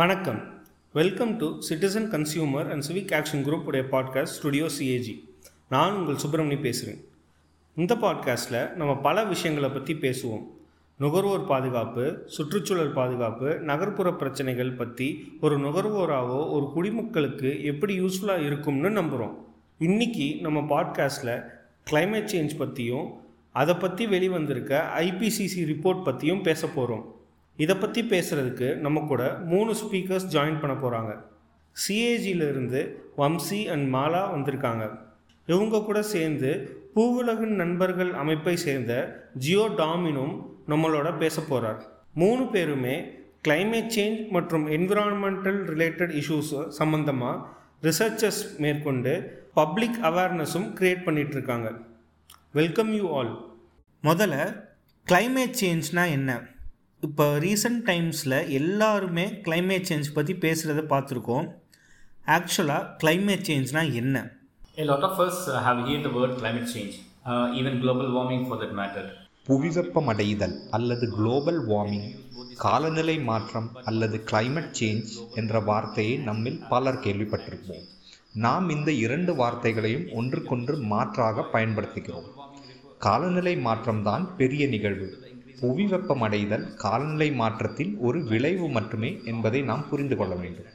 வணக்கம். Welcome to citizen consumer and civic action group உடைய podcast studio CAG நான் உங்கள் சுப்பிரமணி பேசுகிறேன் இந்த பாட்காஸ்ட்டில் நம்ம பல விஷயங்களை பற்றி பேசுவோம். நுகர்வோர் பாதுகாப்பு சுற்றுச்சூழல் பாதுகாப்பு நகர்ப்புற பிரச்சனைகள் பற்றி ஒரு நுகர்வோராகவோ ஒரு குடிமக்களுக்கு எப்படி யூஸ்ஃபுல்லாக இருக்கும்னு நம்புகிறோம் இன்றைக்கி நம்ம பாட்காஸ்ட்டில் கிளைமேட் சேஞ்ச் பற்றியும் அதை பற்றி வெளிவந்திருக்க ஐபிசிசி ரிப்போர்ட் பற்றியும் பேச போகிறோம் இதை பற்றி பேசுகிறதுக்கு நம்ம கூட மூணு ஸ்பீக்கர்ஸ் ஜாயின் பண்ண போகிறாங்க சிஏஜியிலிருந்து வம்சி அண்ட் மாலா வந்திருக்காங்க. இவங்க கூட சேர்ந்து பூவுலகின் நண்பர்கள் அமைப்பை சேர்ந்த ஜியோ டாமினும் நம்மளோட பேச போகிறார் மூணு பேருமே கிளைமேட் சேஞ்ச் மற்றும் என்விரான்மெண்டல் ரிலேட்டட் இஷ்யூஸ் சம்மந்தமாக ரிசர்ச்சஸ் மேற்கொண்டு பப்ளிக் அவேர்னஸும் க்ரியேட் பண்ணிகிட்ருக்காங்க வெல்கம் யூ ஆல் முதல்ல கிளைமேட் சேஞ்ச்னால் என்ன? இப்போ ரீசன்ட் டைம்ஸில் எல்லாருமே climate சேஞ்ச் பற்றி பேசுகிறத பார்த்துருக்கோம். ஆக்சுவலாக climate சேஞ்ச்னா என்ன? A lot of us have heard the word climate change, uh, even global warming for that matter. புவிவெப்பமடைதல் அல்லது குளோபல் வார்மிங் காலநிலை மாற்றம் அல்லது climate சேஞ்ச் என்ற வார்த்தையை நம்மில் பலர் கேள்விப்பட்டிருப்போம். நாம் இந்த இரண்டு வார்த்தைகளையும் ஒன்றுக்கொன்று மாற்றாக பயன்படுத்துகிறோம். காலநிலை மாற்றம்தான் பெரிய நிகழ்வு. புவி வெப்பமடைதல் காலநிலை மாற்றத்தின் ஒரு விளைவு மட்டுமே என்பதை நாம் புரிந்து கொள்ள வேண்டும்.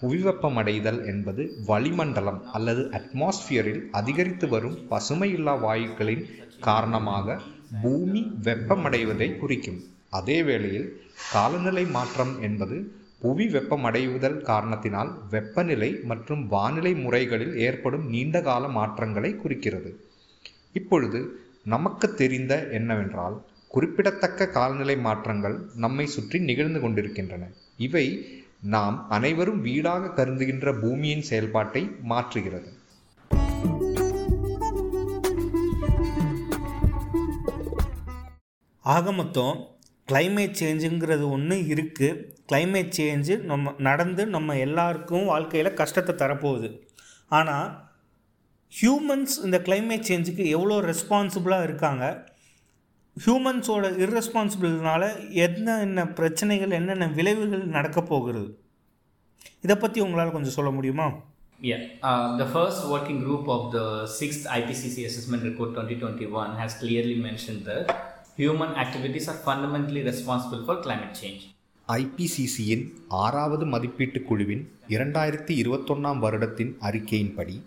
புவிவெப்பமடைதல் என்பது வளிமண்டலம் அல்லது அட்மாஸ்பியரில் அதிகரித்து வரும் பசுமையில்லா வாயுக்களின் காரணமாக பூமி வெப்பமடைவதை குறிக்கும். அதே வேளையில் காலநிலை மாற்றம் என்பது புவி வெப்பமடைவுதல் காரணத்தினால் வெப்பநிலை மற்றும் வானிலை முறைகளில் ஏற்படும் நீண்டகால மாற்றங்களை குறிக்கிறது. இப்பொழுது நமக்கு தெரிந்த என்னவென்றால் குறிப்பிடத்தக்க காலநிலை மாற்றங்கள் நம்மை சுற்றி நிகழ்ந்து கொண்டிருக்கின்றன. இவை நாம் அனைவரும் வீடாக கருதுகின்ற பூமியின் செயல்பாட்டை மாற்றுகிறது. ஆக மொத்தம் கிளைமேட் சேஞ்சுங்கிறது ஒன்று இருக்குது கிளைமேட் சேஞ்சு நம்ம நடந்து நம்ம எல்லாருக்கும் வாழ்க்கையில் கஷ்டத்தை தரப்போகுது. ஆனால் ஹியூமன்ஸ் இந்த கிளைமேட் சேஞ்சுக்கு எவ்வளோ ரெஸ்பான்சிபிளாக இருக்காங்க? ஹியூமன்ஸோட இர்ரெஸ்பான்சிபிள்னால என்னென்ன பிரச்சனைகள் என்னென்ன விளைவுகள் நடக்க போகிறது? இதை பற்றி உங்களால் கொஞ்சம் சொல்ல முடியுமா? Yeah, uh, the first working group of the sixth IPCC Assessment Report 2021 has clearly mentioned that human activities are fundamentally responsible for climate change. ஐபிசிசியின் ஆறாவது மதிப்பீட்டுக் குழுவின் இரண்டாயிரத்தி இருபத்தொன்னாம் வருடத்தின் அறிக்கையின்படி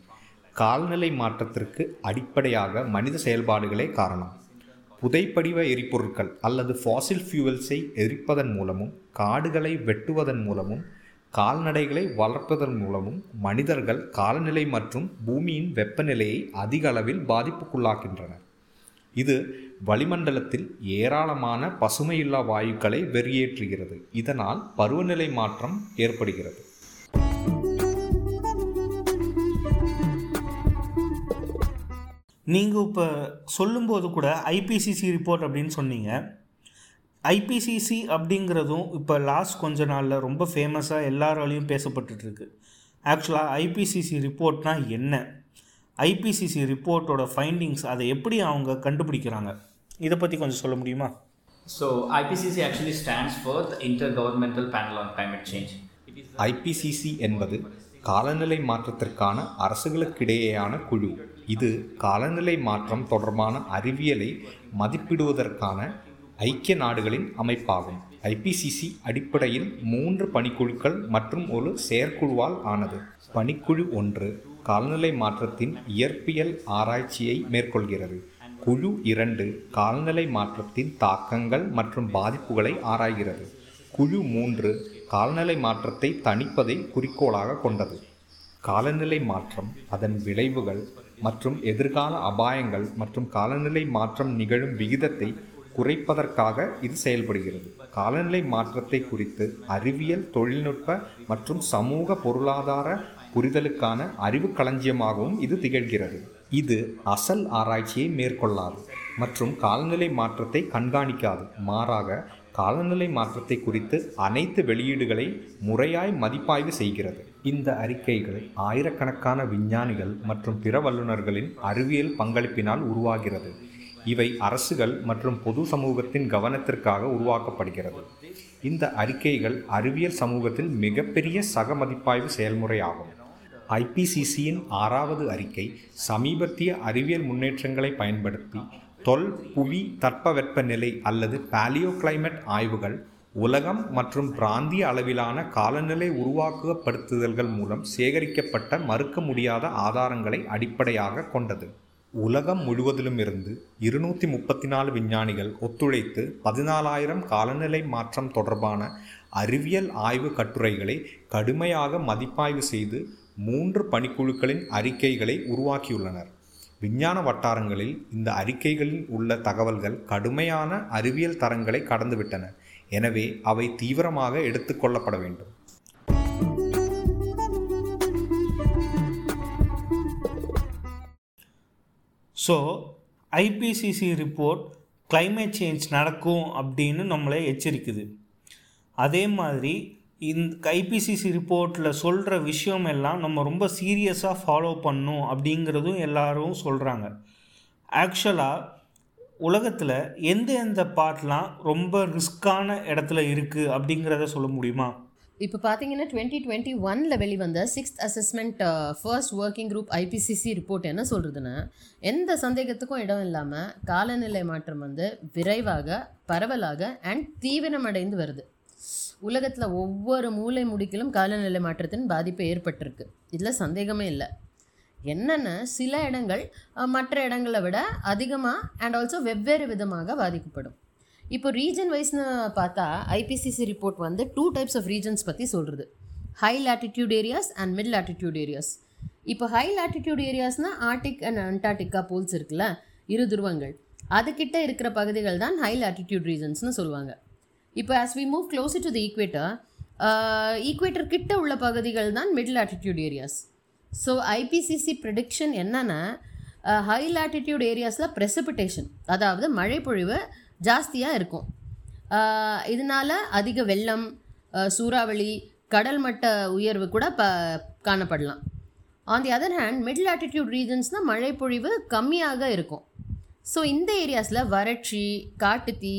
கால்நிலை மாற்றத்திற்கு அடிப்படையாக மனித செயல்பாடுகளே காரணம். புதைப்படிவ எரிபொருட்கள் அல்லது ஃபாசில் ஃபியூவல்ஸை எரிப்பதன் மூலமும் காடுகளை வெட்டுவதன் மூலமும் கால்நடைகளை வளர்ப்பதன் மூலமும் மனிதர்கள் காலநிலை மற்றும் பூமியின் வெப்பநிலையை அதிக அளவில் பாதிப்புக்குள்ளாக்கின்றனர். இது வளிமண்டலத்தில் ஏராளமான பசுமையில்லா வாயுக்களை வெளியேற்றுகிறது. இதனால் பருவநிலை மாற்றம் ஏற்படுகிறது. நீங்கள் இப்போ சொல்லும்போது கூட ஐபிசிசி ரிப்போர்ட் அப்படின்னு சொன்னீங்க. ஐபிசிசி அப்படிங்கிறதும் இப்போ லாஸ்ட் கொஞ்ச நாளில் ரொம்ப ஃபேமஸாக எல்லாராலையும் பேசப்பட்டுட்டு இருக்கு ஆக்சுவலாக ஐபிசிசி ரிப்போர்ட்னா என்ன? ஐபிசிசி ரிப்போர்ட்டோட ஃபைண்டிங்ஸ் அதை எப்படி அவங்க கண்டுபிடிக்கிறாங்க? இதை பற்றி கொஞ்சம் சொல்ல முடியுமா? So, IPCC actually stands for the Intergovernmental Panel on Climate Change. It is IPCC என்பது காலநிலை மாற்றத்திற்கான அரசுகளுக்கிடையேயான குழு. இது காலநிலை மாற்றம் தொடர்பான அறிவியலை மதிப்பிடுவதற்கான ஐக்கிய நாடுகளின் அமைப்பாகும். ஐபிசிசி அடிப்படையில் மூன்று பணிக்குழுக்கள் மற்றும் ஒரு செயற்குழுவால் ஆனது. பணிக்குழு ஒன்று காலநிலை மாற்றத்தின் இயற்பியல் ஆராய்ச்சியை மேற்கொள்கிறது. குழு இரண்டு காலநிலை மாற்றத்தின் தாக்கங்கள் மற்றும் பாதிப்புகளை ஆராய்கிறது. குழு மூன்று காலநிலை மாற்றத்தை தணிப்பதை குறிக்கோளாக கொண்டது. காலநிலை மாற்றம் அதன் விளைவுகள் மற்றும் எதிர்கால அபாயங்கள் மற்றும் காலநிலை மாற்றம் நிகழும் விகிதத்தை குறைப்பதற்காக இது செயல்படுகிறது. காலநிலை மாற்றத்தை குறித்து அறிவியல் தொழில்நுட்ப மற்றும் சமூக பொருளாதார புரிதலுக்கான அறிவு களஞ்சியமாகவும் இது திகழ்கிறது. இது அசல் ஆராய்ச்சியை மேற்கொள்ளாது மற்றும் காலநிலை மாற்றத்தை கண்காணிக்காது. மாறாக காலநிலை மாற்றத்தை குறித்து அனைத்து வெளியீடுகளை முறையாய் மதிப்பாய்வு செய்கிறது. இந்த அறிக்கைகள் ஆயிரக்கணக்கான விஞ்ஞானிகள் மற்றும் பிற வல்லுநர்களின் அறிவியல் பங்களிப்பினால் உருவாகிறது. இவை அரசுகள் மற்றும் பொது சமூகத்தின் கவனத்திற்காக உருவாக்கப்படுகிறது. இந்த அறிக்கைகள் அறிவியல் சமூகத்தில் மிகப்பெரிய சக மதிப்பாய்வு செயல்முறையாகும் ஐபிசிசியின் ஆறாவது அறிக்கை சமீபத்திய அறிவியல் முன்னேற்றங்களை பயன்படுத்தி தொல் புவி தட்பவெப்பநிலை அல்லது பாலியோ கிளைமேட் ஆய்வுகள் உலகம் மற்றும் பிராந்திய அளவிலான காலநிலை உருவாக்கப்படுத்துதல்கள் மூலம் சேகரிக்கப்பட்ட மறுக்க முடியாத ஆதாரங்களை அடிப்படையாக கொண்டது. உலகம் முழுவதிலும் இருந்து இருநூற்றி முப்பத்தி நாலு விஞ்ஞானிகள் ஒத்துழைத்து பதினாலாயிரம் காலநிலை மாற்றம் தொடர்பான அறிவியல் ஆய்வு கட்டுரைகளை கடுமையாக மதிப்பாய்வு செய்து மூன்று பணிக்குழுக்களின் அறிக்கைகளை உருவாக்கியுள்ளனர். விஞ்ஞான வட்டாரங்களில் இந்த அறிக்கைகளில் உள்ள தகவல்கள் கடுமையான அறிவியல் தரங்களை கடந்துவிட்டன. எனவே அவை தீவிரமாக எடுத்துக்கொள்ளப்பட வேண்டும். So IPCC report climate change நடக்கும் அப்படின்னு நம்மளை எச்சரிக்குது. அதே மாதிரி இந்த ஐபிசிசி ரிப்போர்ட்டில் சொல்கிற விஷயம் எல்லாம் நம்ம ரொம்ப சீரியஸாக ஃபாலோ பண்ணும் அப்படிங்கிறதும் எல்லாரும் சொல்கிறாங்க ஆக்சுவலாக உலகத்தில் எந்த எந்த பார்ட்லாம் ரொம்ப ரிஸ்க்கான இடத்துல இருக்குது அப்படிங்கிறத சொல்ல முடியுமா? இப்போ பார்த்தீங்கன்னா டுவெண்ட்டி டுவெண்ட்டி ஒனில் வெளிவந்த sixth assessment first working group IPCC report என்ன சொல்கிறதுன்னா எந்த சந்தேகத்துக்கும் இடம் இல்லாமல் காலநிலை மாற்றம் வந்து விரைவாக பரவலாக அண்ட் தீவிரமடைந்து வருது. உலகத்தில் ஒவ்வொரு மூலை முடிக்கிலும் காலநிலை மாற்றத்தின் பாதிப்பு ஏற்பட்டிருக்கு. இதில் சந்தேகமே இல்லை. என்னென்ன சில இடங்கள் மற்ற இடங்களை விட அதிகமாக அண்ட் ஆல்சோ வெவ்வேறு விதமாக பாதிக்கப்படும். இப்போ ரீஜன் வைஸ்னு பார்த்தா ஐபிசிசி ரிப்போர்ட் வந்து டூ டைப்ஸ் ஆஃப் ரீஜன்ஸ் பற்றி சொல்கிறது high latitude areas and mid latitude areas இப்போ ஹை லாட்டிடியூட் ஏரியாஸ்னால் ஆர்டிக் அண்ட் அண்டார்டிகா போல்ஸ் இருக்குல்ல இரு துருவங்கள். அதுக்கிட்ட இருக்கிற பகுதிகள் தான் ஹை லாட்டிடியூட் ரீஜன்ஸ்னு சொல்லுவாங்க. இப்போ as we move close to the equator equator கிட்ட உள்ள பகுதிகள் தான் mid latitude areas so IPCC prediction என்னென்னா ஹை லாட்டிடியூட் ஏரியாஸில் ப்ரெசிபிட்டேஷன் அதாவது மழைப்பொழிவு ஜாஸ்தியாக இருக்கும். இதனால் அதிக வெள்ளம் சூறாவளி கடல் மட்ட உயர்வு கூட ப காணப்படலாம். On the other hand mid latitude ரீஜன்ஸ்னால் மழைப்பொழிவு கம்மியாக இருக்கும். ஸோ இந்த ஏரியாஸில் வறட்சி காட்டுத்தீ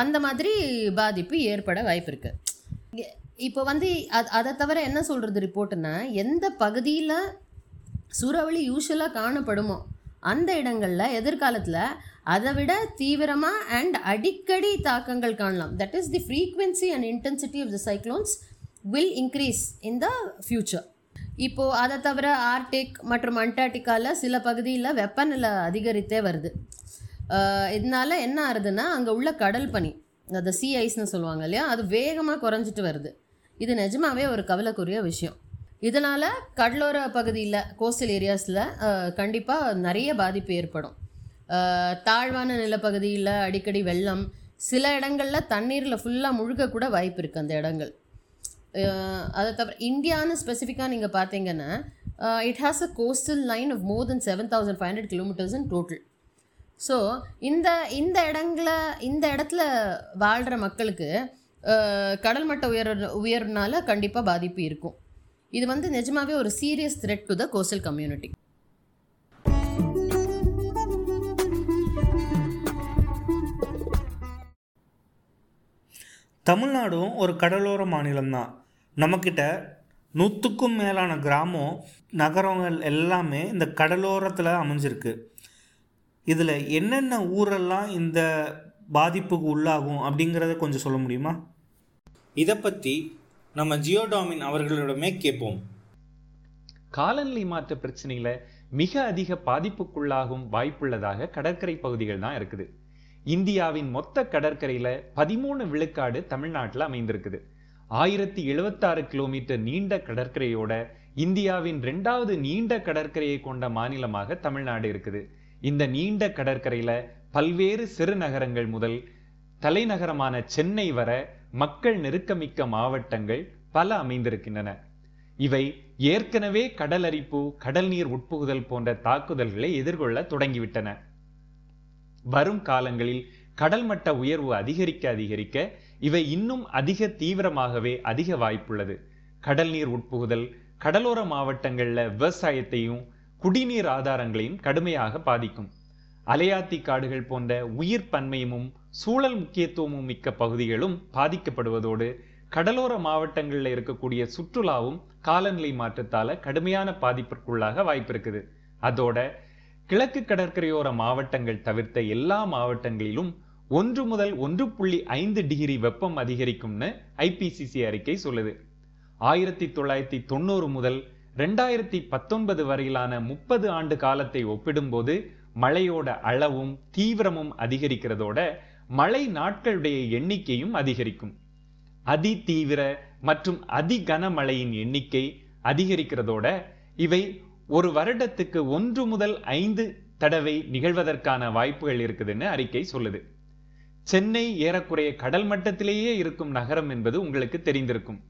அந்த மாதிரி பாதிப்பு ஏற்பட வாய்ப்பு இருக்குது இப்போ வந்து அது அதை தவிர என்ன சொல்கிறது ரிப்போர்ட்டுன்னா எந்த பகுதியில் சூறாவளி யூஸ்வலாக காணப்படுமோ அந்த இடங்களில் எதிர்காலத்தில் அதை விட தீவிரமாக அண்ட் அடிக்கடி தாக்கங்கள் காணலாம். That is the frequency and intensity of the cyclones will increase in the future இப்போது அதை தவிர ஆர்டிக் மற்றும் அண்டார்டிக்காவில் சில பகுதியில் வெப்பநிலை அதிகரித்தே வருது. இதனால் இதனால என்ன ஆகுதுன்னா அங்கே உள்ள கடல் பனி அந்த சி ஐஸ்னு சொல்லுவாங்க இல்லையா அது வேகமாக குறைஞ்சிட்டு வருது. இது நிஜமாவே ஒரு கவலைக்குரிய விஷயம். இதனால் கடலோர பகுதியில் கோஸ்டல் ஏரியாஸில் கண்டிப்பாக நிறைய பாதிப்பு ஏற்படும். தாழ்வான நிலப்பகுதியில் அடிக்கடி வெள்ளம் சில இடங்களில் தண்ணீரில் ஃபுல்லாக முழுகக்கூட வாய்ப்பு இருக்குது அந்த இடங்கள். அதை தவிர இந்தியான்னு ஸ்பெசிஃபிக்காக நீங்கள் பார்த்தீங்கன்னா it has a coastal line of more than seven thousand five hundred kilometres in total so இந்த இந்த இடங்கள இந்த இடத்துல வாழ்கிற மக்களுக்கு கடல் மட்ட உயர் உயர்னால கண்டிப்பாக பாதிப்பு இருக்கும். இது வந்து நிஜமாவே ஒரு serious threat to the coastal community தமிழ்நாடும் ஒரு கடலோர மாநிலம்தான். நம்மக்கிட்ட நூற்றுக்கும் மேலான கிராமம் நகரங்கள் எல்லாமே இந்த கடலோரத்தில் அமைஞ்சிருக்கு. இதில் என்னென்ன ஊரெல்லாம் இந்த பாதிப்புக்கு உள்ளாகும் அப்படிங்கிறத கொஞ்சம் சொல்ல முடியுமா? இதை பற்றி நம்ம ஜியோடாமின் அவர்களிடமே கேட்போம். காலநிலை மாற்ற பிரச்சனையில மிக அதிக பாதிப்புக்குள்ளாகும் வாய்ப்புள்ளதாக கடற்கரை பகுதிகள் தான் இருக்குது. இந்தியாவின் மொத்த கடற்கரையில பதிமூணு விழுக்காடு தமிழ்நாட்டுல அமைந்திருக்குது. ஆயிரத்தி எழுவத்தாறு கிலோமீட்டர் நீண்ட கடற்கரையோட இந்தியாவின் ரெண்டாவது நீண்ட கடற்கரையை கொண்ட மாநிலமாக தமிழ்நாடு இருக்குது. இந்த நீண்ட கடற்கரையில பல்வேறு சிறு நகரங்கள் முதல் தலைநகரமான சென்னை வர மக்கள் நெருக்கமிக்க மாவட்டங்கள் பல அமைந்திருக்கின்றன. இவை ஏற்கனவே கடல் அரிப்பு கடல் நீர் உட்புகுதல் போன்ற தாக்குதல்களை எதிர்கொள்ள தொடங்கிவிட்டன. வரும் காலங்களில் கடல் மட்ட உயர்வு அதிகரிக்க அதிகரிக்க இவை இன்னும் அதிக தீவிரமாகவே அதிக வாய்ப்புள்ளது. கடல் நீர் உட்புகுதல் கடலோர மாவட்டங்களில் விவசாயத்தையும் குடிநீர் ஆதாரங்களையும் கடுமையாக பாதிக்கும். அலையாத்தி காடுகள் போன்ற உயிர் பன்மையமும் சூழல் முக்கியத்துவமும் மிக்க பகுதிகளும் பாதிக்கப்படுவதோடு கடலோர மாவட்டங்களில் இருக்கக்கூடிய சுற்றுலாவும் காலநிலை மாற்றத்தால கடுமையான பாதிப்பிற்குள்ளாக வாய்ப்பு இருக்குது அதோட கிழக்கு கடற்கரையோர மாவட்டங்கள் தவிர்த்த எல்லா மாவட்டங்களிலும் ஒன்று முதல் ஒன்று புள்ளி ஐந்து டிகிரி வெப்பம் அதிகரிக்கும்னு ஐபிசிசி அறிக்கை சொல்லுது. ஆயிரத்தி தொள்ளாயிரத்தி தொண்ணூறு முதல் ரெண்டாயிரத்தி பத்தொன்பது வரையிலான முப்பது ஆண்டு காலத்தை ஒப்பிடும்போது மழையோட அளவும் தீவிரமும் அதிகரிக்கிறதோட மழை நாட்களுடைய எண்ணிக்கையும் அதிகரிக்கும். அதி தீவிர மற்றும் அதி கனமழையின் எண்ணிக்கை அதிகரிக்கிறதோட இவை ஒரு வருடத்துக்கு ஒன்று முதல் ஐந்து தடவை நிகழ்வதற்கான வாய்ப்புகள் இருக்குதுன்னு அறிக்கை சொல்லுது. சென்னை ஏறக்குறைய கடல் மட்டத்திலேயே இருக்கும் நகரம் என்பது உங்களுக்கு தெரிந்திருக்கும்.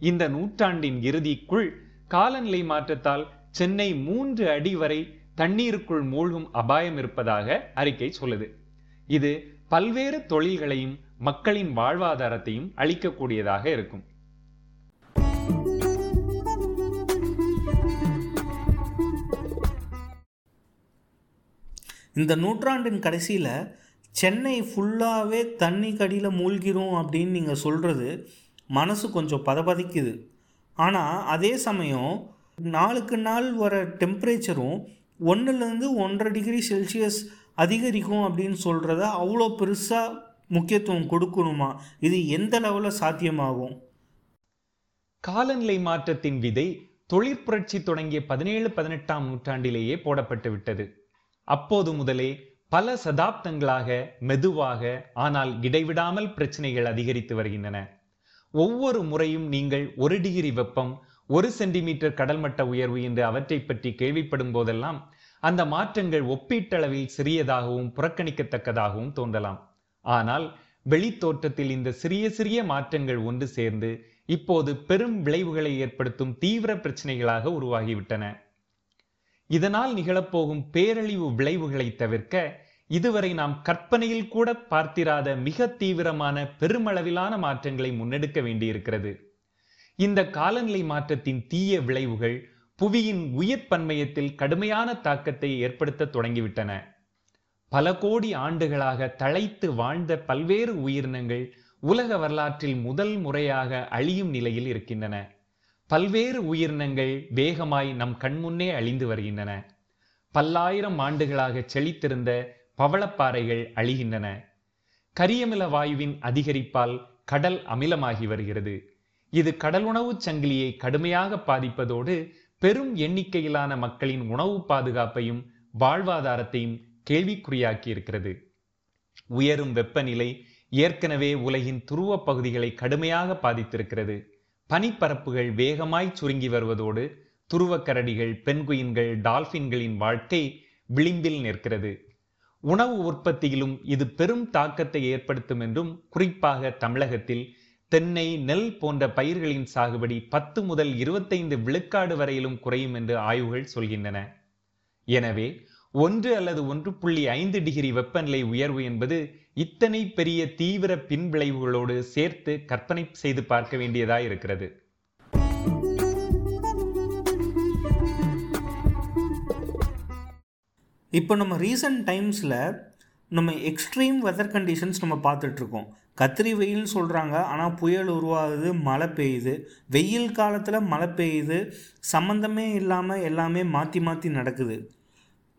இந்த நூற்றாண்டின் இறுதிக்குள் காலநிலை மாற்றத்தால் சென்னை மூன்று அடி வரை தண்ணீருக்குள் மூழ்கும் அபாயம் இருப்பதாக அறிக்கை சொல்லுது. இது பல்வேறு தொழில்களையும் மக்களின் வாழ்வாதாரத்தையும் அளிக்கக்கூடியதாக இருக்கும். இந்த நூற்றாண்டின் கடைசியில் சென்னை ஃபுல்லாகவே தண்ணி கடியில் மூழ்கிறோம் அப்படின்னு நீங்கள் சொல்கிறது மனசு கொஞ்சம் பதபதிக்குது. ஆனால் அதே சமயம் நாளுக்கு நாள் வர டெம்பரேச்சரும் ஒன்றுலேருந்து ஒன்றரை டிகிரி செல்சியஸ் அதிகரிக்கும் அப்படின்னு சொல்கிறத அவ்வளோ பெருசாக முக்கியத்துவம் கொடுக்கணுமா? இது எந்த லெவலில் சாத்தியமாகும்? காலநிலை மாற்றத்தின் விதை தொழிற்புரட்சி தொடங்கிய பதினேழு பதினெட்டாம் நூற்றாண்டிலேயே போடப்பட்டு விட்டது. அப்போது முதலே பல சதாப்தங்களாக மெதுவாக ஆனால் இடைவிடாமல் பிரச்சனைகள் அதிகரித்து வருகின்றன. ஒவ்வொரு முறையும் நீங்கள் ஒரு டிகிரி வெப்பம் ஒரு சென்டிமீட்டர் கடல் மட்ட உயர்வு என்று அவற்றை பற்றி கேள்விப்படும் போதெல்லாம் அந்த மாற்றங்கள் ஒப்பீட்டளவில் சிறியதாகவும் புறக்கணிக்கத்தக்கதாகவும் தோன்றலாம். ஆனால் வெளித்தோற்றத்தில் இந்த சிறிய சிறிய மாற்றங்கள் ஒன்று சேர்ந்து இப்போது பெரும் விளைவுகளை ஏற்படுத்தும் தீவிர பிரச்சனைகளாக உருவாகிவிட்டன. இதனால் நிகழப்போகும் பேரழிவு விளைவுகளை தவிர்க்க இதுவரை நாம் கற்பனையில் கூட பார்த்திராத மிக தீவிரமான பெருமளவிலான மாற்றங்களை முன்னெடுக்க வேண்டியிருக்கிறது. இந்த காலநிலை மாற்றத்தின் தீய விளைவுகள் புவியின் உயிர் பன்மையத்தில் கடுமையான தாக்கத்தை ஏற்படுத்த தொடங்கிவிட்டன. பல கோடி ஆண்டுகளாக தழைத்து வாழ்ந்த பல்வேறு உயிரினங்கள் உலக வரலாற்றில் முதல் முறையாக அழியும் நிலையில் இருக்கின்றன. பல்வேறு உயிரினங்கள் வேகமாய் நம் கண்முன்னே அழிந்து வருகின்றன. பல்லாயிரம் ஆண்டுகளாக செழித்திருந்த பவளப்பாறைகள் அழிகின்றன. கரியமில வாயுவின் அதிகரிப்பால் கடல் அமிலமாகி வருகிறது. இது கடல் உணவுச் சங்கிலியை கடுமையாக பாதிப்பதோடு பெரும் எண்ணிக்கையிலான மக்களின் உணவு பாதுகாப்பையும் வாழ்வாதாரத்தையும் கேள்விக்குறியாக்கி இருக்கிறது உயரும் வெப்பநிலை ஏற்கனவே உலகின் துருவ பகுதிகளை கடுமையாக பாதித்திருக்கிறது. பனிப்பரப்புகள் வேகமாய் சுருங்கி வருவதோடு துருவக்கரடிகள் பென்குயின்கள் டால்பின்களின் வாழ்க்கை விளிம்பில் நிற்கிறது. உணவு உற்பத்தியிலும் இது பெரும் தாக்கத்தை ஏற்படுத்தும் என்றும் குறிப்பாக தமிழகத்தில் தென்னை நெல் போன்ற பயிர்களின் சாகுபடி பத்து முதல் இருபத்தைந்து விழுக்காடு வரையிலும் குறையும் என்று ஆய்வுகள் சொல்கின்றன. எனவே ஒன்று அல்லது ஒன்று புள்ளி ஐந்து டிகிரி வெப்பநிலை உயர்வு என்பது இத்தனை பெரிய தீவிர பின்விளைவுகளோடு சேர்த்து கற்பனை செய்து பார்க்க வேண்டியதாக இருக்கிறது. இப்போ நம்ம ரீசன்ட் டைம்ஸில் நம்ம எக்ஸ்ட்ரீம் வெதர் கண்டிஷன்ஸ் நம்ம பார்த்துட்ருக்கோம் கத்திரி வெயில் சொல்கிறாங்க ஆனால் புயல் உருவாகுது மழை பெய்யுது. வெயில் காலத்தில் மழை பெய்யுது சம்மந்தமே இல்லாமல் எல்லாமே மாற்றி மாற்றி நடக்குது.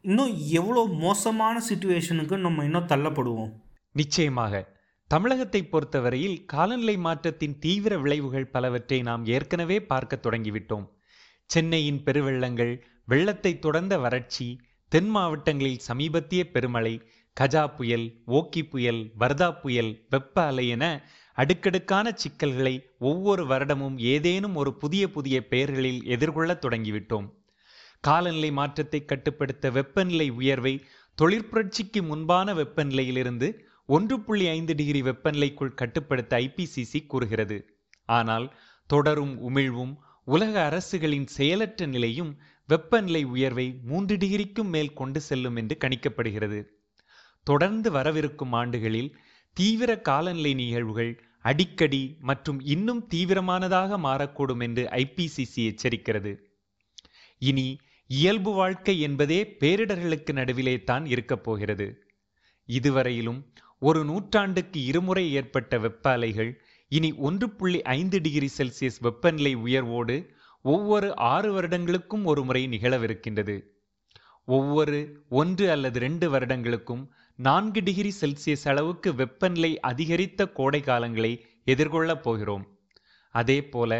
இன்னும் எவ்வளோ மோசமான சுச்சுவேஷனுக்கு நம்ம இன்னும் தள்ளப்படுவோம். நிச்சயமாக. தமிழகத்தை பொறுத்தவரையில் காலநிலை மாற்றத்தின் தீவிர விளைவுகள் பலவற்றை நாம் ஏற்கனவே பார்க்க தொடங்கிவிட்டோம். சென்னையின் பெருவெள்ளங்கள் வெள்ளத்தை தொடர்ந்த வறட்சி தென் மாவட்டங்களில் சமீபத்திய பெருமழை கஜா புயல் ஓக்கி புயல் வர்தா புயல் வெப்ப அலை என அடுக்கடுக்கான சிக்கல்களை ஒவ்வொரு வருடமும் ஏதேனும் ஒரு புதிய புதிய பெயர்களில் எதிர்கொள்ளத் தொடங்கிவிட்டோம். காலநிலை மாற்றத்தை கட்டுப்படுத்த வெப்பநிலை உயர்வை தொழிற்புரட்சிக்கு முன்பான வெப்பநிலையிலிருந்து ஒன்று புள்ளி ஐந்து டிகிரி வெப்பநிலைக்குள் கட்டுப்படுத்த ஐபிசிசி கூறுகிறது. ஆனால் தொடரும் உமிழ்வும் உலக அரசுகளின் செயலற்ற நிலையும் வெப்பநிலை உயர்வை மூன்று டிகிரிக்கும் மேல் கொண்டு செல்லும் என்று கணிக்கப்படுகிறது. தொடர்ந்து வரவிருக்கும் ஆண்டுகளில் தீவிர காலநிலை நிகழ்வுகள் அடிக்கடி மற்றும் இன்னும் தீவிரமானதாக மாறக்கூடும் என்று ஐபிசிசி எச்சரிக்கிறது. இனி இயல்பு வாழ்க்கை என்பதே பேரிடர்களுக்கு நடுவிலே தான் இருக்கப் போகிறது. இதுவரையிலும் ஒரு நூற்றாண்டுக்கு இருமுறை ஏற்பட்ட வெப்ப அலைகள் இனி ஒன்று புள்ளி ஐந்து டிகிரி செல்சியஸ் வெப்பநிலை உயர்வோடு ஒவ்வொரு ஆறு வருடங்களுக்கும் ஒரு முறை நிகழவிருக்கின்றது. ஒவ்வொரு ஒன்று அல்லது ரெண்டு வருடங்களுக்கும் நான்கு டிகிரி செல்சியஸ் அளவுக்கு வெப்பநிலை அதிகரித்த கோடை காலங்களை எதிர்கொள்ளப் போகிறோம். அதே போல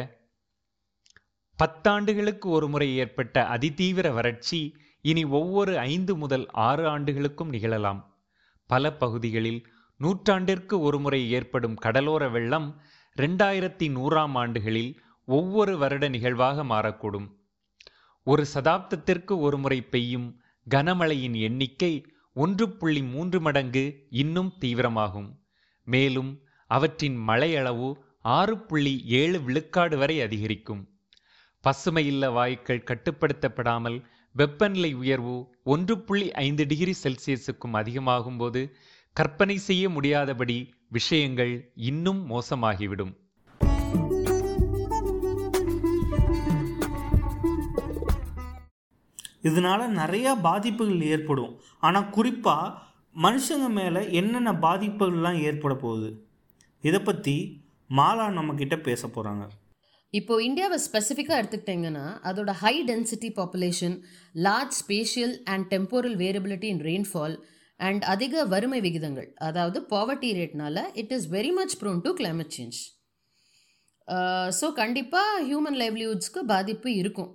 பத்தாண்டுகளுக்கு ஒரு முறை ஏற்பட்ட அதிதீவிர வறட்சி இனி ஒவ்வொரு ஐந்து முதல் ஆறு ஆண்டுகளுக்கும் நிகழலாம். பல பகுதிகளில் நூற்றாண்டிற்கு ஒருமுறை ஏற்படும் கடலோர வெள்ளம் ரெண்டாயிரத்தி நூறாம் ஆண்டுகளில் ஒவ்வொரு வருட நிகழ்வாக மாறக்கூடும். ஒரு சதாப்தத்திற்கு ஒருமுறை பெய்யும் கனமழையின் எண்ணிக்கை ஒன்று புள்ளி மூன்று மடங்கு இன்னும் தீவிரமாகும். மேலும் அவற்றின் மழையளவு ஆறு புள்ளி ஏழு விழுக்காடு வரை அதிகரிக்கும். பசுமையில்ல வாயுக்கள் கட்டுப்படுத்தப்படாமல் வெப்பநிலை உயர்வு ஒன்று புள்ளி ஐந்து டிகிரி செல்சியஸுக்கும் அதிகமாகும் போது கற்பனை செய்ய முடியாதபடி விஷயங்கள் இன்னும் மோசமாகிவிடும். இதனால் நிறையா பாதிப்புகள் ஏற்படும். ஆனால் குறிப்பாக மனுஷங்க மேலே என்னென்ன பாதிப்புகள்லாம் ஏற்பட போகுது? இதை பற்றி மாலா நம்மக்கிட்ட பேச போகிறாங்க இப்போ இந்தியாவை ஸ்பெசிஃபிக்காக எடுத்துக்கிட்டிங்கன்னா அதோட high density population large spatial and temporal variability in rainfall and அதிக வறுமை விகிதங்கள் அதாவது poverty ரேட்னால it is very much prone to climate change so கண்டிப்பாக ஹியூமன் லைவ்லிஹுட்ஸ்க்கு பாதிப்பு இருக்கும்.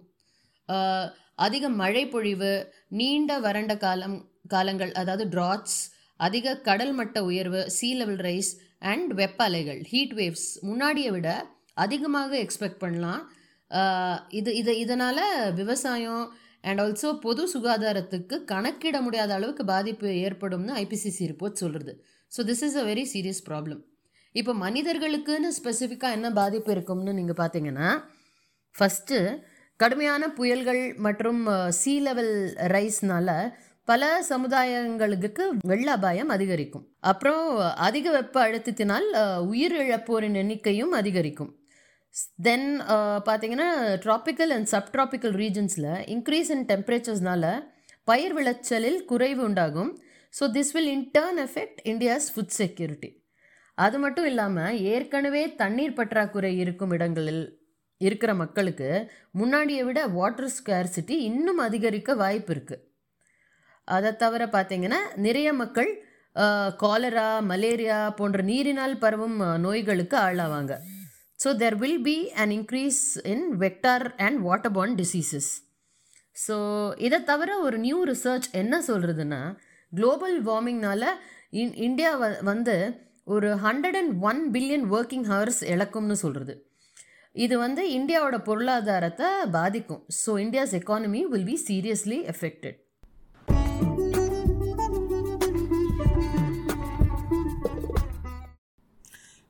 அதிக மழை பொழிவு நீண்ட வறண்ட காலம் காலங்கள் அதாவது ட்ராட்ஸ் அதிக கடல் மட்ட உயர்வு சீ லெவல் ரைஸ் அண்ட் வெப்ப அலைகள் ஹீட் வேவ்ஸ் முன்னாடியை விட அதிகமாக எக்ஸ்பெக்ட் பண்ணலாம். இது இது இதனால் விவசாயம் அண்ட் ஆல்சோ பொது சுகாதாரத்துக்கு கணக்கிட முடியாத அளவுக்கு பாதிப்பு ஏற்படும்னு ஐபிசிசி ரிப்போர்ட் சொல்கிறது so this is a very serious problem இப்போ மனிதர்களுக்குன்னு ஸ்பெசிஃபிக்காக என்ன பாதிப்பு இருக்கும்னு நீங்கள் பார்த்தீங்கன்னா ஃபஸ்ட்டு கடுமையான புயல்கள் மற்றும் சீ லெவல் ரைஸ்னால பல சமுதாயங்களுக்கு வெள்ள அபாயம் அதிகரிக்கும். அப்புறம் அதிக வெப்ப அழுத்தத்தினால் உயிர் இழப்போரின் எண்ணிக்கையும் அதிகரிக்கும். தென் பார்த்தீங்கன்னா ட்ராபிக்கல் அண்ட் சப்ட்ராபிக்கல் ரீஜன்ஸில் இன்க்ரீஸ் இன் டெம்பரேச்சர்ஸ்னால பயிர் விளைச்சலில் குறைவு உண்டாகும். So this will in turn effect India's food security அது மட்டும் இல்லாமல் ஏற்கனவே தண்ணீர் பற்றாக்குறை இருக்கும் இடங்களில் இருக்கிற மக்களுக்கு முன்னாடியை விட வாட்டர் ஸ்கேர்சிட்டி இன்னும் அதிகரிக்க வாய்ப்பு இருக்குது அதை தவிர பார்த்தீங்கன்னா நிறைய மக்கள் காலரா மலேரியா போன்ற நீரினால் பரவும் நோய்களுக்கு ஆளாவாங்க. So there will be an increase in vector and waterborne diseases so இதை தவிர ஒரு நியூ ரிசர்ச் என்ன சொல்கிறதுன்னா குளோபல் வார்மிங்னால இன் இந்தியா வ வந்து ஒரு hundred and one billion working hours இழக்கும்னு சொல்கிறது இது வந்து இந்தியாவோட பொருளாதாரத்தை பாதிக்கும். So India's economy will be seriously affected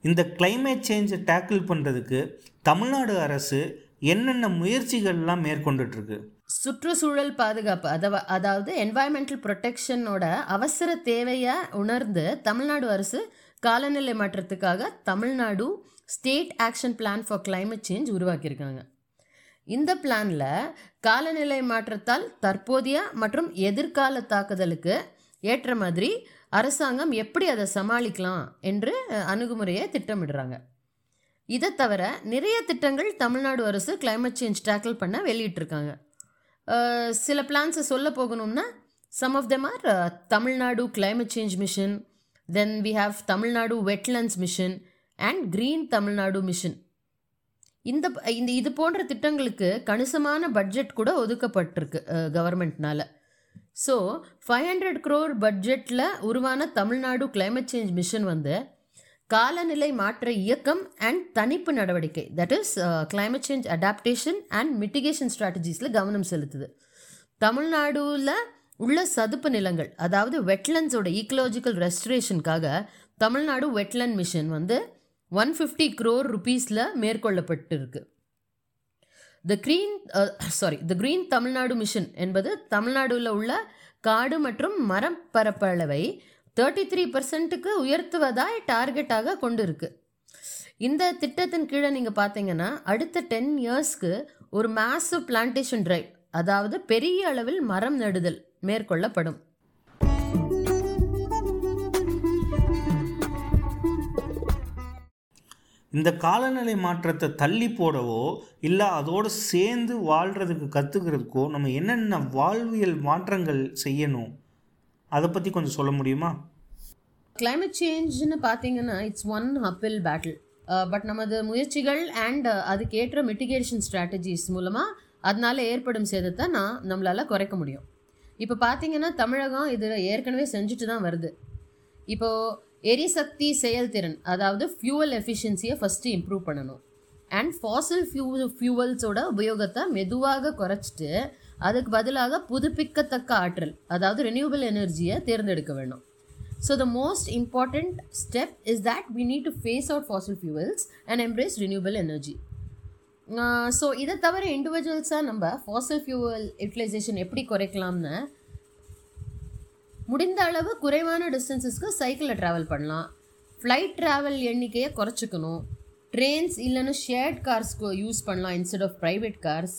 இந்த climate சேஞ்சை டேக்கிள் பண்ணுறதுக்கு தமிழ்நாடு அரசு என்னென்ன முயற்சிகள்லாம் மேற்கொண்டுட்ருக்கு? சுற்றுச்சூழல் பாதுகாப்பு அதவ அதாவது என்வாயன்மெண்டல் ப்ரொடெக்ஷனோட அவசர தேவையை உணர்ந்து தமிழ்நாடு அரசு காலநிலை மாற்றத்துக்காக Tamil Nadu state action plan for climate change உருவாக்கியிருக்காங்க. இந்த பிளானில் காலநிலை மாற்றத்தால் தற்போதைய மற்றும் எதிர்கால தாக்குதலுக்கு ஏற்ற மாதிரி அரசாங்கம் எப்படி அதை சமாளிக்கலாம் என்று அணுகுமுறையை திட்டமிடுறாங்க. இதை தவிர நிறைய திட்டங்கள் தமிழ்நாடு அரசு கிளைமேட் சேஞ்ச் டேக்கிள் பண்ண வெளியிட்டிருக்காங்க. சில பிளான்ஸை சொல்ல போகணும்னா some of them are Tamil Nadu climate change mission then we have Tamil Nadu wetlands mission and green Tamil Nadu mission இந்த இந்த இது போன்ற திட்டங்களுக்கு கணிசமான பட்ஜெட் கூட ஒதுக்கப்பட்டிருக்கு கவர்மெண்ட்னால ஸோ ஃபைவ் ஹண்ட்ரட் க்ரோர் பட்ஜெட்டில் உருவான தமிழ்நாடு கிளைமேட் சேஞ்ச் மிஷன் வந்து காலநிலை மாற்ற இயக்கம் அண்ட் தணிப்பு நடவடிக்கை that is climate change adaptation and mitigation ஸ்ட்ராட்டஜிஸில் கவனம் செலுத்துது. தமிழ்நாடுவில் உள்ள சதுப்பு நிலங்கள் அதாவது வெட்லண்ட்ஸோட ஈக்கலாஜிக்கல் ரெஸ்டரேஷனுக்காக தமிழ்நாடு வெட்லண்ட் மிஷன் வந்து ஒன் ஃபிஃப்டி க்ரோர் ருபீஸில் மேற்கொள்ளப்பட்டிருக்கு. The green sorry the green Tamil Nadu mission என்பது தமிழ்நாடுல உள்ள காடு மற்றும் மரம் பரப்பளவை தேர்ட்டி த்ரீ பர்சன்ட்டுக்கு உயர்த்துவதாய் டார்கெட்டாக கொண்டு இருக்கு இந்த திட்டத்தின் கீழே நீங்கள் பார்த்தீங்கன்னா அடுத்த டென் இயர்ஸ்க்கு ஒரு மேசிவ் பிளான்டேஷன் ட்ரைவ் அதாவது பெரிய அளவில் மரம் நடுதல் மேற்கொள்ளப்படும். இந்த காலநிலை மாற்றத்தை தள்ளி போடவோ இல்லை அதோடு சேர்ந்து வாழ்கிறதுக்கு கற்றுக்கிறதுக்கோ நம்ம என்னென்ன வாழ்வியல் மாற்றங்கள் செய்யணும்? அதை பற்றி கொஞ்சம் சொல்ல முடியுமா? கிளைமேட் சேஞ்ச்னு பார்த்தீங்கன்னா it's one uphill battle but நமது முயற்சிகள் அண்ட் uh, அதுக்கேற்ற மிட்டிகேஷன் ஸ்ட்ராட்டஜிஸ் மூலமாக அதனால ஏற்படும் சேதத்தை நான் நம்மளால் குறைக்க முடியும். இப்போ பார்த்தீங்கன்னா தமிழகம் இதில் ஏற்கனவே செஞ்சுட்டு தான் வருது. இப்போது எரிசக்தி செயல்திறன் அதாவது ஃபியூவல் எஃபிஷியன்சியை ஃபஸ்ட்டு இம்ப்ரூவ் பண்ணணும். அண்ட் ஃபாசில் ஃபியூ ஃபியூவல்ஸோட உபயோகத்தை மெதுவாக குறைச்சிட்டு அதுக்கு பதிலாக புதுப்பிக்கத்தக்க ஆற்றல் அதாவது ரெனியூவபிள் எனர்ஜியை தேர்ந்தெடுக்க வேணும். So the most important step is that we need to phase out fossil fuels and embrace renewable energy so uh, இதை தவிர இண்டிவிஜுவல்ஸாக நம்ம ஃபாசில் ஃபியூவல் யூட்டிலைசேஷன் எப்படி குறைக்கலாம்னு முடிந்த அளவு குறைவான டிஸ்டன்சஸ்க்கு சைக்கிளில் ட்ராவல் பண்ணலாம். ஃப்ளைட் ட்ராவல் எண்ணிக்கையை குறைச்சிக்கணும். ட்ரெயின்ஸ் இல்லைன்னா ஷேர்ட் கார்ஸ்க்கு யூஸ் பண்ணலாம் instead of private cars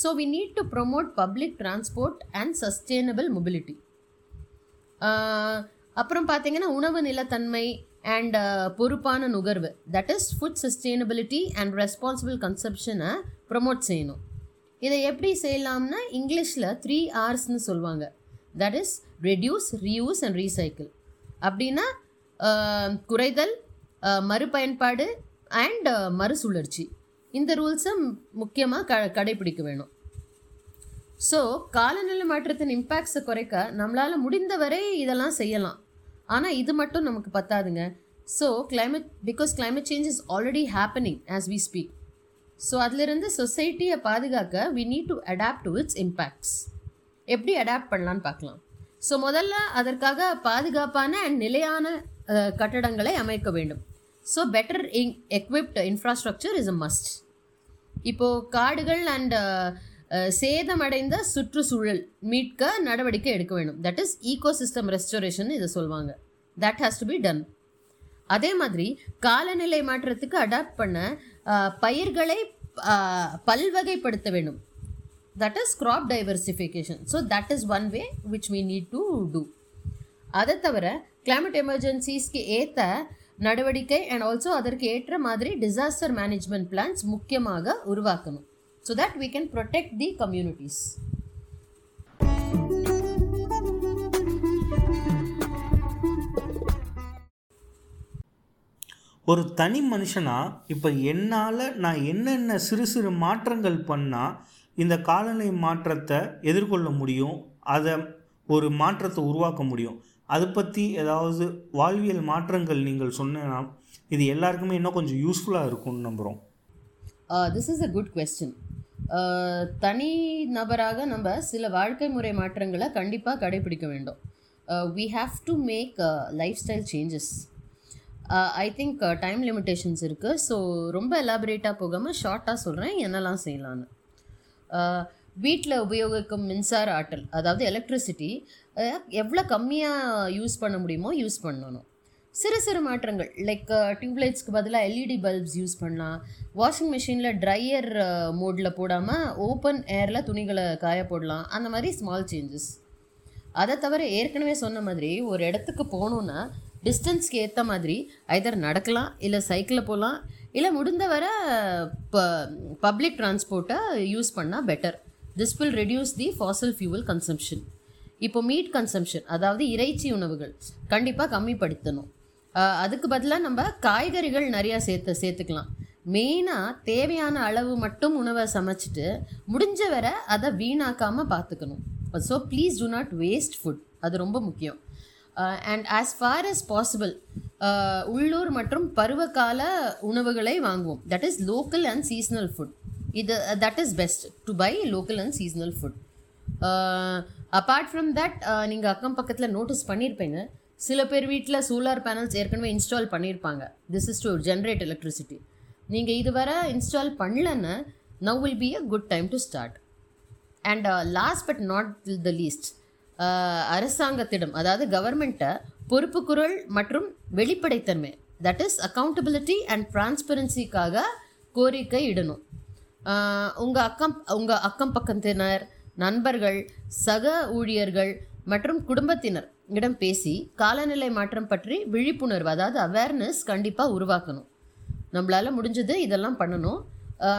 so we need to promote public transport and sustainable mobility அப்புறம் பார்த்தீங்கன்னா உணவு நிலத்தன்மை அண்ட் பொறுப்பான நுகர்வு. That is food sustainability and responsible கன்சப்ஷனை promote செய்யணும். இதை எப்படி செய்யலாம்னா இங்கிலீஷில் த்ரீ ஆர்ஸ்னு சொல்லுவாங்க. That is reduce reuse and recycle அப்படின்னா குறைதல் மறுபயன்பாடு அண்ட் மறுசுழற்சி. இந்த ரூல்ஸை முக்கியமாக க கடைபிடிக்க வேணும். ஸோ காலநிலை மாற்றத்தின் இம்பேக்ட்ஸை குறைக்க நம்மளால் முடிந்தவரை இதெல்லாம் செய்யலாம். ஆனால் இது மட்டும் நமக்கு பத்தாதுங்க. So climate because climate change is already happening as we speak so அதிலிருந்து சொசைட்டியை பாதுகாக்க we need to adapt to its impacts எப்படி அடாப்ட் பண்ணலான்னு பார்க்கலாம். ஸோ முதல்ல அதற்காக பாதுகாப்பான அண்ட் நிலையான கட்டடங்களை அமைக்க வேண்டும். ஸோ பெட்டர் இங் equipped infrastructure is a must இப்போது காடுகள் அண்ட் சேதமடைந்த சுற்றுச்சூழல் மீட்க நடவடிக்கை எடுக்க வேண்டும். தட் இஸ் ஈகோசிஸ்டம் ரெஸ்டோரேஷன் இதை சொல்லுவாங்க that has to be done அதே மாதிரி காலநிலை மாற்றத்துக்கு அடாப்ட் பண்ண பயிர்களை பல்வகைப்படுத்த வேண்டும். That is crop diversification. So that is one way which we need to do. அதை தவிர கிளைமேட் எமர்ஜென்சிஸ்க்கு ஏற்ற நடவடிக்கை அண்ட் ஆல்சோ அதற்கு ஏற்ற மாதிரி டிசாஸ்டர் மேனேஜ்மெண்ட் பிளான்ஸ் முக்கியமாக உருவாக்கணும். So that we can protect the communities ஒரு தனி மனுஷனா இப்போ என்னால் நான் என்னென்ன சிறு சிறு மாற்றங்கள் பண்ணால் இந்த காலநிலை மாற்றத்தை எதிர்கொள்ள முடியும் அதை ஒரு மாற்றத்தை உருவாக்க முடியும். அதை பற்றி ஏதாவது வாழ்வியல் மாற்றங்கள் நீங்கள் சொன்னா இது எல்லாருக்குமே இன்னும் கொஞ்சம் யூஸ்ஃபுல்லாக இருக்கும்னு நம்புகிறோம் this is a good question தனி நபராக நம்ம சில வாழ்க்கை முறை மாற்றங்களை கண்டிப்பாக கடைபிடிக்க வேண்டும். We have to make lifestyle changes I think time limitations இருக்குது ஸோ ரொம்ப எலாபரேட்டாக போகாமல் ஷார்ட்டாக சொல்கிறேன் என்னெல்லாம் செய்யலான்னு வீட்டில் உபயோகிக்கும் மின்சார ஆற்றல் அதாவது எலக்ட்ரிசிட்டி எவ்வளோ கம்மியாக யூஸ் பண்ண முடியுமோ யூஸ் பண்ணணும். சிறு சிறு மாற்றங்கள் லைக் டியூப்லைட்ஸ்க்கு பதிலாக எல்இடி பல்ப்ஸ் யூஸ் பண்ணலாம். வாஷிங் மிஷினில் ட்ரையர் மோடில் போடாமல் ஓப்பன் ஏரில் துணிகளை காய போடலாம். அந்த மாதிரி ஸ்மால் சேஞ்சஸ் அதை தவிர ஏற்கனவே சொன்ன மாதிரி ஒரு இடத்துக்கு போகணுன்னா டிஸ்டன்ஸ்க்கு ஏற்ற மாதிரி ஐதர் நடக்கலாம் இல்லை சைக்கிளில் போகலாம் இல்லை முடிந்தவரை ப பப்ளிக் டிரான்ஸ்போர்ட்டை யூஸ் பண்ணால் better this will reduce the fossil fuel consumption இப்போ மீட் கன்சம்ஷன் அதாவது இறைச்சி உணவுகள் கண்டிப்பாக கம்மிப்படுத்தணும். அதுக்கு பதிலாக நம்ம காய்கறிகள் நிறையா சேர்த்து சேர்த்துக்கலாம். மெயினாக தேவையான அளவு மட்டும் உணவை சமைச்சிட்டு முடிஞ்ச வரை அதை வீணாக்காமல் பார்த்துக்கணும் so please do not waste food அது ரொம்ப முக்கியம். And as far as possible உள்ளூர் மற்றும் பருவகால உணவுகளை வாங்குவோம். That is local and seasonal food இது that is best to buy local and seasonal food apart from that நீங்கள் அக்கம் பக்கத்தில் நோட்டீஸ் பண்ணியிருப்பீங்க சில பேர் வீட்டில் சோலார் பேனல்ஸ் ஏற்கனவே இன்ஸ்டால் பண்ணியிருப்பாங்க this is to generate electricity நீங்கள் இதுவரை இன்ஸ்டால் பண்ணலன்னு now will be a good time to start and last but not the least அரசாங்கத்திடம் அதாவது கவர்மெண்ட்டை பொறுப்புக்குரல் மற்றும் வெளிப்படைத்தன்மை. தட் இஸ் அக்கௌண்டபிலிட்டி அண்ட் டிரான்ஸ்பரன்சிக்காக கோரிக்கை இடணும். உங்கள் அக்கம் உங்கள் அக்கம் பக்கத்தினர் நண்பர்கள் சக ஊழியர்கள் மற்றும் குடும்பத்தினர் இடம் பேசி காலநிலை மாற்றம் பற்றி விழிப்புணர்வு அதாவது அவேர்னஸ் கண்டிப்பாக உருவாக்கணும். நம்மளால் முடிஞ்சது இதெல்லாம் பண்ணணும்.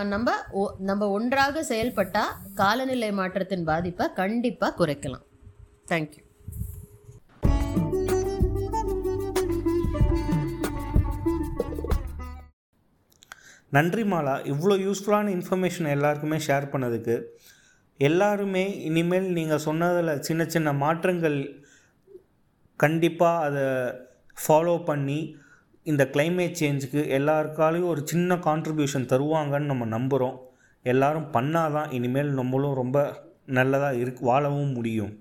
நம்ம ஒ- நம்ம ஒன்றாக செயல்பட்டால் காலநிலை மாற்றத்தின் பாதிப்பை கண்டிப்பாக குறைக்கலாம். தேங்க்யூ நன்றி மாலா. இவ்வளோ யூஸ்ஃபுல்லான இன்ஃபர்மேஷன் எல்லாருக்குமே ஷேர் பண்ணதுக்கு. எல்லாருமே இனிமேல் நீங்கள் சொன்னதில் சின்ன சின்ன மாற்றங்கள் கண்டிப்பாக அதை ஃபாலோ பண்ணி இந்த கிளைமேட் சேஞ்சுக்கு எல்லாருக்காலையும் ஒரு சின்ன கான்ட்ரிபியூஷன் தருவாங்கன்னு நம்ம நம்புகிறோம் எல்லாரும் பண்ணாதான் இனிமேல் நம்மளும் ரொம்ப நல்லதாக இருக் வாழவும் முடியும்.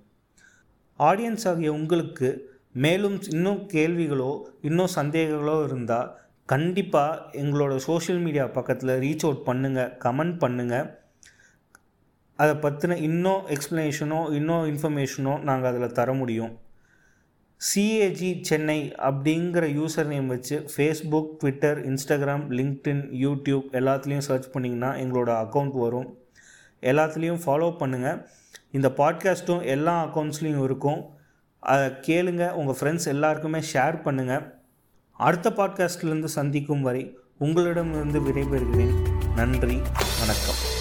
ஆடியன்ஸ் ஆகிய உங்களுக்கு மேலும் இன்னும் கேள்விகளோ இன்னும் சந்தேகங்களோ இருந்தால் கண்டிப்பாக எங்களோட சோஷியல் மீடியா பக்கத்தில் ரீச் அவுட் பண்ணுங்கள் கமெண்ட் பண்ணுங்கள் அதை பற்றின இன்னும் எக்ஸ்ப்ளனேஷனோ இன்னும் இன்ஃபர்மேஷனோ நாங்கள் அதில் தர முடியும். சிஏஜி சென்னை அப்படிங்கிற யூசர் நேம் வச்சு Facebook Twitter Instagram LinkedIn YouTube எல்லாத்துலேயும் சர்ச் பண்ணிங்கன்னா எங்களோட அக்கௌண்ட் வரும். எல்லாத்துலேயும் ஃபாலோ பண்ணுங்கள் இந்த பாட்காஸ்ட்டும் எல்லா அக்கௌண்ட்ஸ்லேயும் இருக்கும். அதை கேளுங்கள் உங்கள் ஃப்ரெண்ட்ஸ் எல்லாருக்குமே ஷேர் பண்ணுங்கள் அடுத்த பாட்காஸ்ட்லேருந்து சந்திக்கும் வரை உங்களிடமிருந்து விடைபெறுகிறேன். நன்றி வணக்கம்.